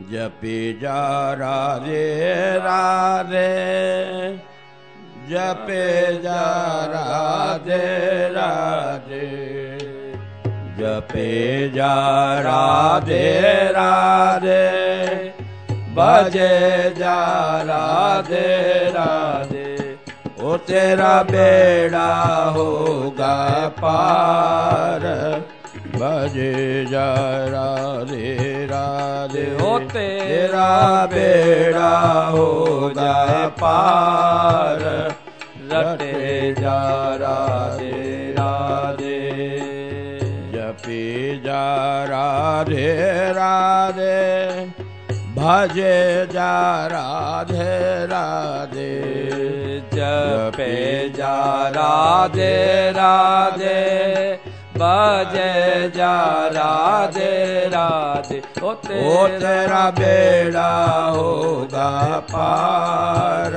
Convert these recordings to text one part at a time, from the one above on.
जपी जा राधे राधे। जपे जा राधे राधे। जपे जा राधे राधे। बजे जा राधे राधे। ओ तेरा बेड़ा होगा पार बजे जा राधे राधे। ओ तेरा बेड़ा हो जाए पार। रटे जा राधे राधे। जपी जा राधे राधे। भजे जा राधे राधे। जपे जा राधे। राधे बजे जा राधे राधे ओ तेरा बेड़ा होगा पार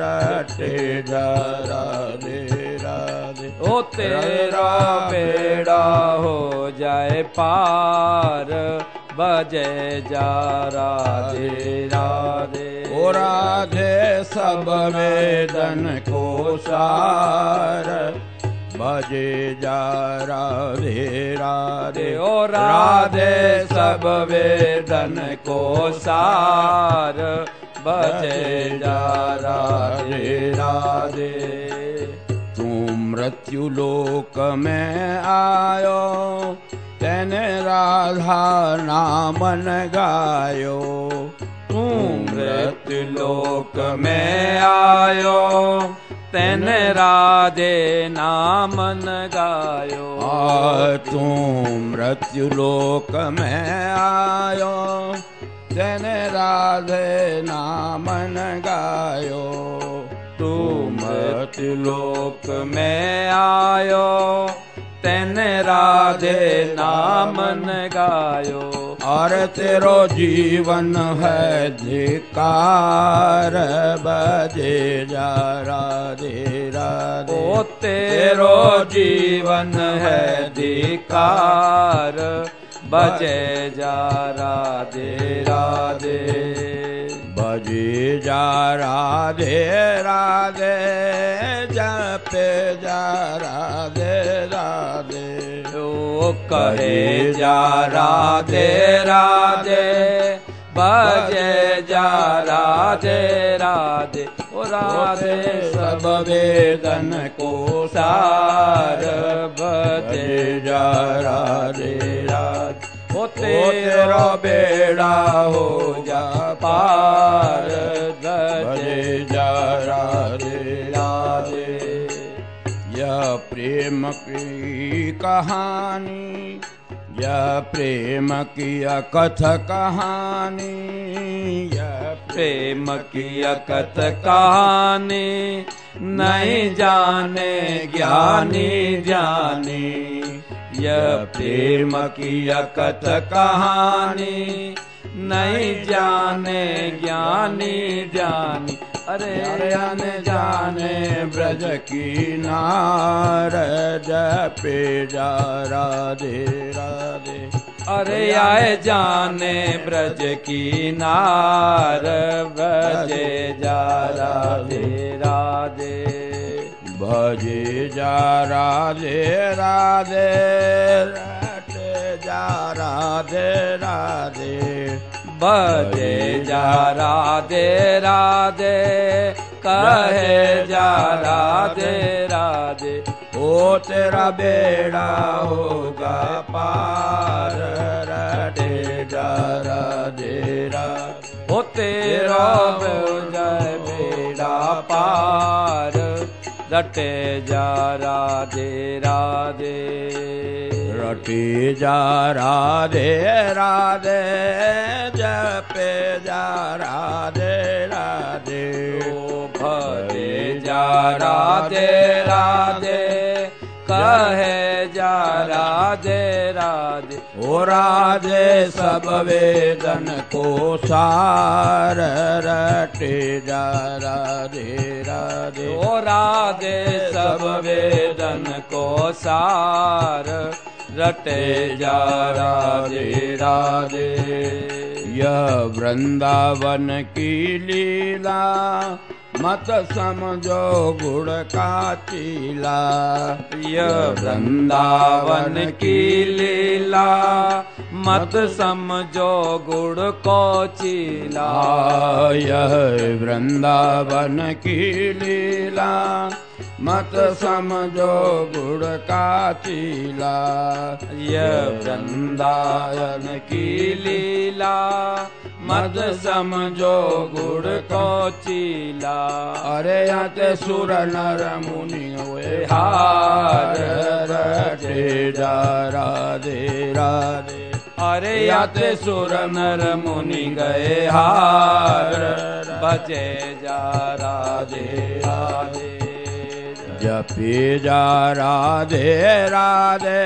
रटे राधे राधे ओ तेरा बेड़ा हो जाए पार बजे जा राधे राधे ओ राधे सब वेदन को सार बजे जा राधे राधे। ओ राधे सब वेदन को सार। बजे जा राधे राधे। तू मृत्यु लोक में आयो तेने राधा नामन गायो। तू मृत्यु लोक में आयो तेन राधे नामन गायो। तू लोक में आयो। तेने राधे नामन गायो। मृत्यु लोक में आयो। तेन राधे नामन गायो और तेरो जीवन है धिकार बजे जा राधे राधे। ओ तेरो जीवन है धिकार बजे जा राधे राधे। बजे जा राधे राधे जपे जा राधे राधे। कहे जा राधे राधे, बजे जा राधे राधे। ओ राधे सब वेदन को सार, बजे जा राधे राधे। ओ तेरा बेड़ा हो जा पार, बजे जा राधे राधे। यह प्रेम की कहानी यह प्रेम की अकथ कहानी यह प्रेम की अकथ कहानी, नहीं जाने ज्ञानी ज्ञानी यह प्रेम की अकथ कहानी नहीं जाने ज्ञानी ज्ञानी अरे अन जाने ब्रज की नार पे जा राधे राधे। अरे आए जाने ब्रज की नार बजे जा राधे राधे। भजे जा राधे राधे। जा राधे राधे। बजे जा राधे राधे। कहे जा राधे राधे। ओ तेरा बेड़ा होगा पार। रटे जा राधे राधे। ओ तेरा बेड़ा पार। रटे जा राधे राधे रटी जा राधे राधे जपे जा राधे राधे। ओ भजे जा राधे राधे। कहे जा राधे राधे। ओ राधे सब वेदन को सार रटे जा राधे राधे। ओ राधे सब वेदन को सार रटे जा राधे राधे यह वृंदावन की लीला मत समझो गुड़ का चीला। यह वृंदावन की लीला मत समझो गुड़ को चीला। यह वृंदावन की लीला मत समझो गुड़ का चीला यह वृंदावन की लीला। मत समझो गुड़ को चीला। अरे आते सुर नर मुनि हुए, हार रटे जा राधे राधे। अरे आते सुर नर मुनि गए, हार बजे जा राधे जपी जा राधे राधे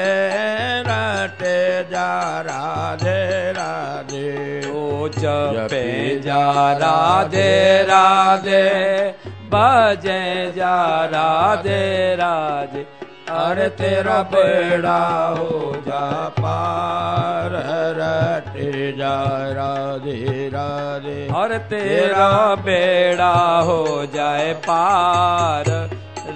रटे जा राधे राधे। ओ जपे जा राधे राधे बजे जा राधे राधे। अरे तेरा बेड़ा हो जा पार रटे जा राधे राधे। और तेरा बेड़ा हो जाए पार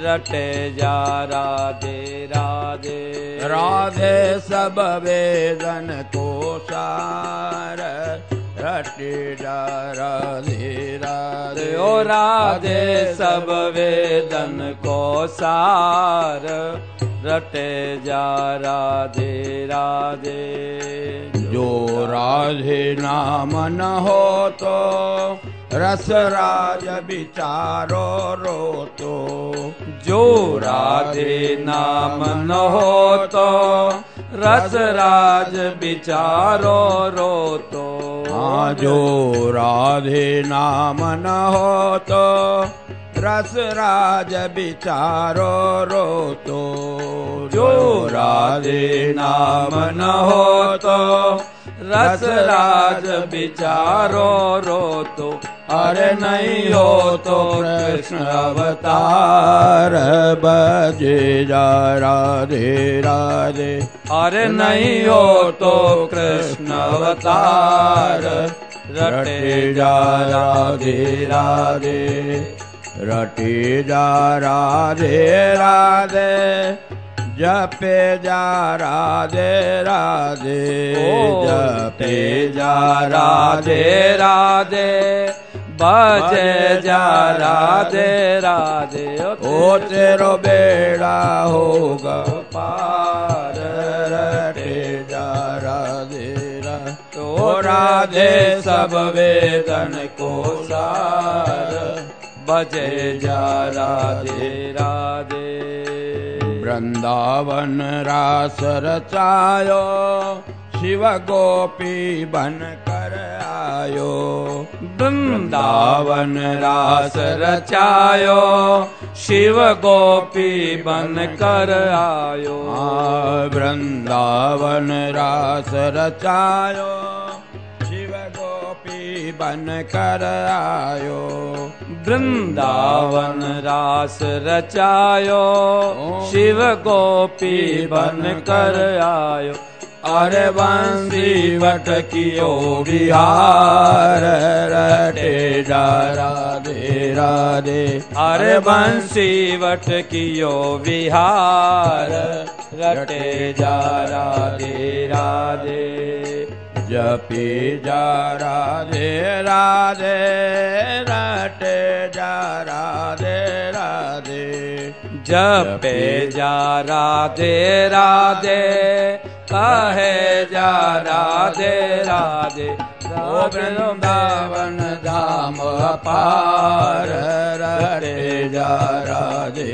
रटे जा राधे राधे। राधे सब वेदन को सार रटे जा राधे। राधे ओ राधे सब वेदन को सार रटे जा राधे राधे। जो राधे नाम न हो तो रस राज विचारो रो तो जो राधे नाम न हो तो रस राज विचारो रो तो हाँ जो राधे नाम न हो तो रस राज विचारो रो तो जो राधे नाम न हो तो रस राज विचारो रो तो अरे नहीं हो तो कृष्ण अवतार बजे जा राधे राधे। अरे नहीं हो तो कृष्ण अवतार रटे जा राधे राधे। रटे जा राधे राधे जपे जा राधे राधे। जपे जा राधे राधे। बजे जा राधे राधे ओ तेरो बेड़ा होगा पार रटे जा राधे ओ राधे सब वेदन को सार बजे जा राधे राधे वृंदावन रास रचायो शिव गोपी बन कर आयो वृंदावन रास रचायो शिव गोपी बन कर आयो। वृंदावन रास रचायो शिव गोपी बन कर आयो। वृंदावन रास रचायो शिव गोपी बन कर आयो अरे बंसी वट कियो बिहार रटे जा राधे राधे। अरे बंसी वट कियो विहार रटे जा राधे राधे। जपी जा राधे राधे, रटे जा राधे राधे। जपे जा राधे राधे। कहे जा राधे राधे ओ वृंदावन धाम अपार। रटे जा राधे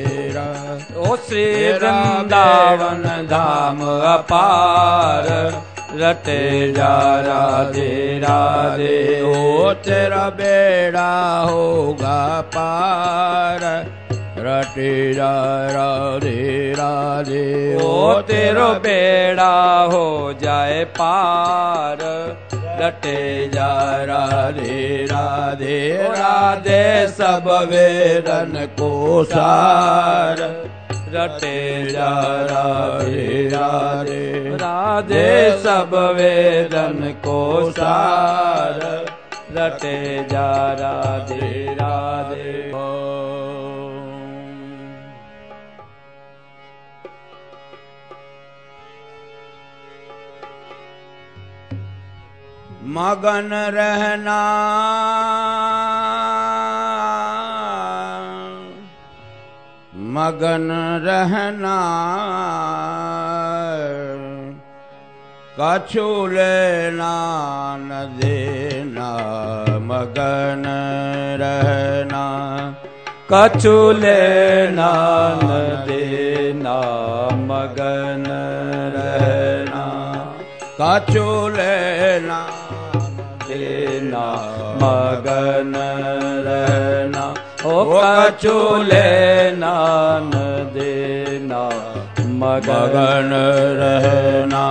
ओ श्री वृंदावन धाम अपार। रटे जा राधे राधे ओ तेरा बेड़ा होगा पार रटे जा राधे राधे ओ तेरो बेड़ा हो जाए पार। रटे जा राधे राधे राधे सब वेदन को सार। रटे जा राधे राधे राधे सब वेदन को सार। रटे जा राधे राधे मगन रहना। मगन रहना। कछु लेना न देना। मगन रहना। कछु लेना न देना। मगन रहना। कछु लेना देना मगन रहना ओ कछु लेना न देना मगन मगन रहना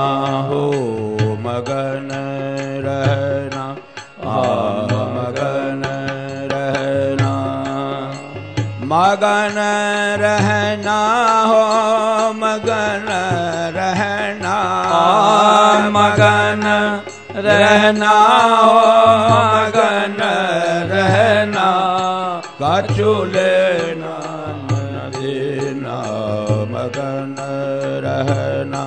हो मगन रहना आ मगन रहना मगन रहना हो मगन रहना हो मगन रहना कछु लेना न देना मगन रहना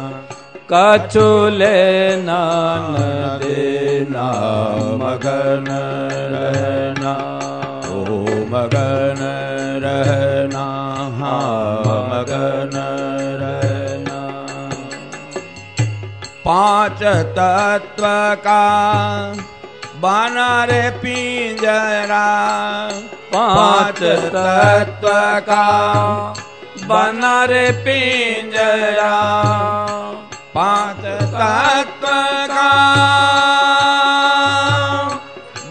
कछु लेना न देना मगन रहना ओ मगन रहना हाँ पाँच तत्व का बना रे पिंजरा। पाँच तत्व का बना रे पिंजरा। पाँच तत्व का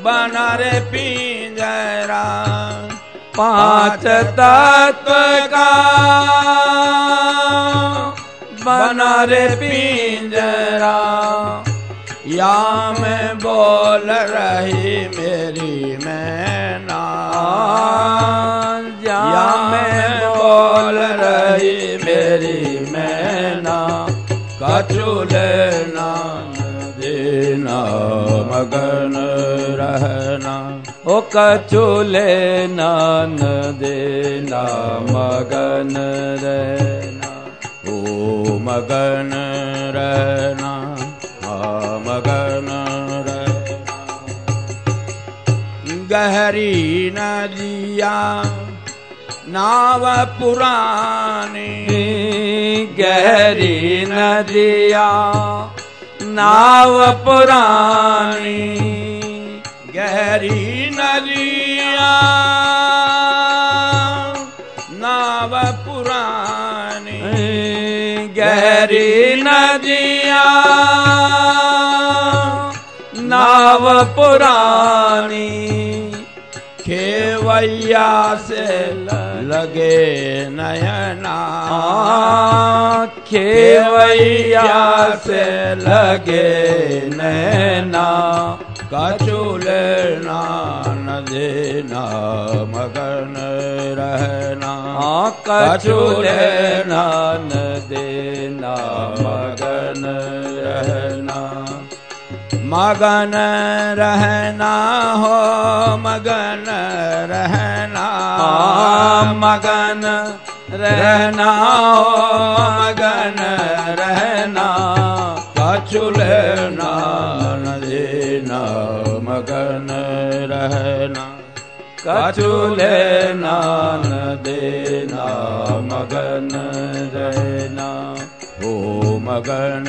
बना रे पिंजरा। पाँच तत्व का बना रे पिंजरा। या मैं बोल रही मेरी मैना। या मैं बोल रही मेरी मैना। कछु लेना देना मगन रहना। ओ कछु लेना न देना मगन रहना। ओ मगन मगन गहरी नदिया नाव पुरानी। गहरी नदिया नाव पुरानी। गहरी नदिया गहरी नदिया नाव पुरानी खेवैया से लगे नयना। खेवैया से लगे नैना कछु लेना न देना मगन रहना। कछु लेना न देना मगन रहना हो मगन रहना मगन रहना हो मगन रहना कछु लेना न देना मगन रहना कछु लेना न देना मगन रहना ओ मगन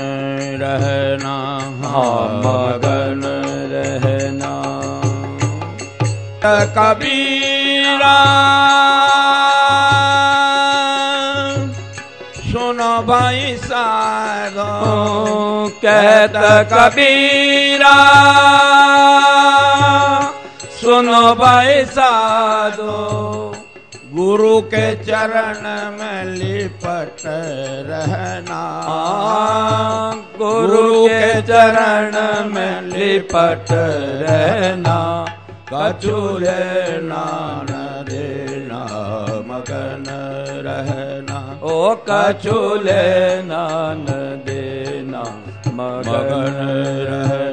रहना हाँ मगन रहना कबीरा सुनो भाई साधो कहत कबीरा सुनो भाई साधो गुरु के चरण में लिपट रहना। गुरु के चरण में लिपट रहना। कछु लेना न देना मगन रहना। ओ कछु लेना न देना मगन रहना।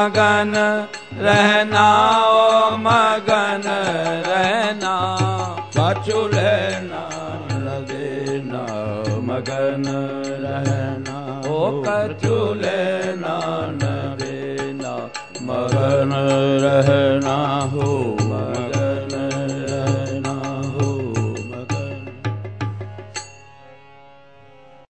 मगन रहना ओ मगन रहना कछु लेना न देना मगन रहना ओ कछु कछु लेना न देना मगन रहना हो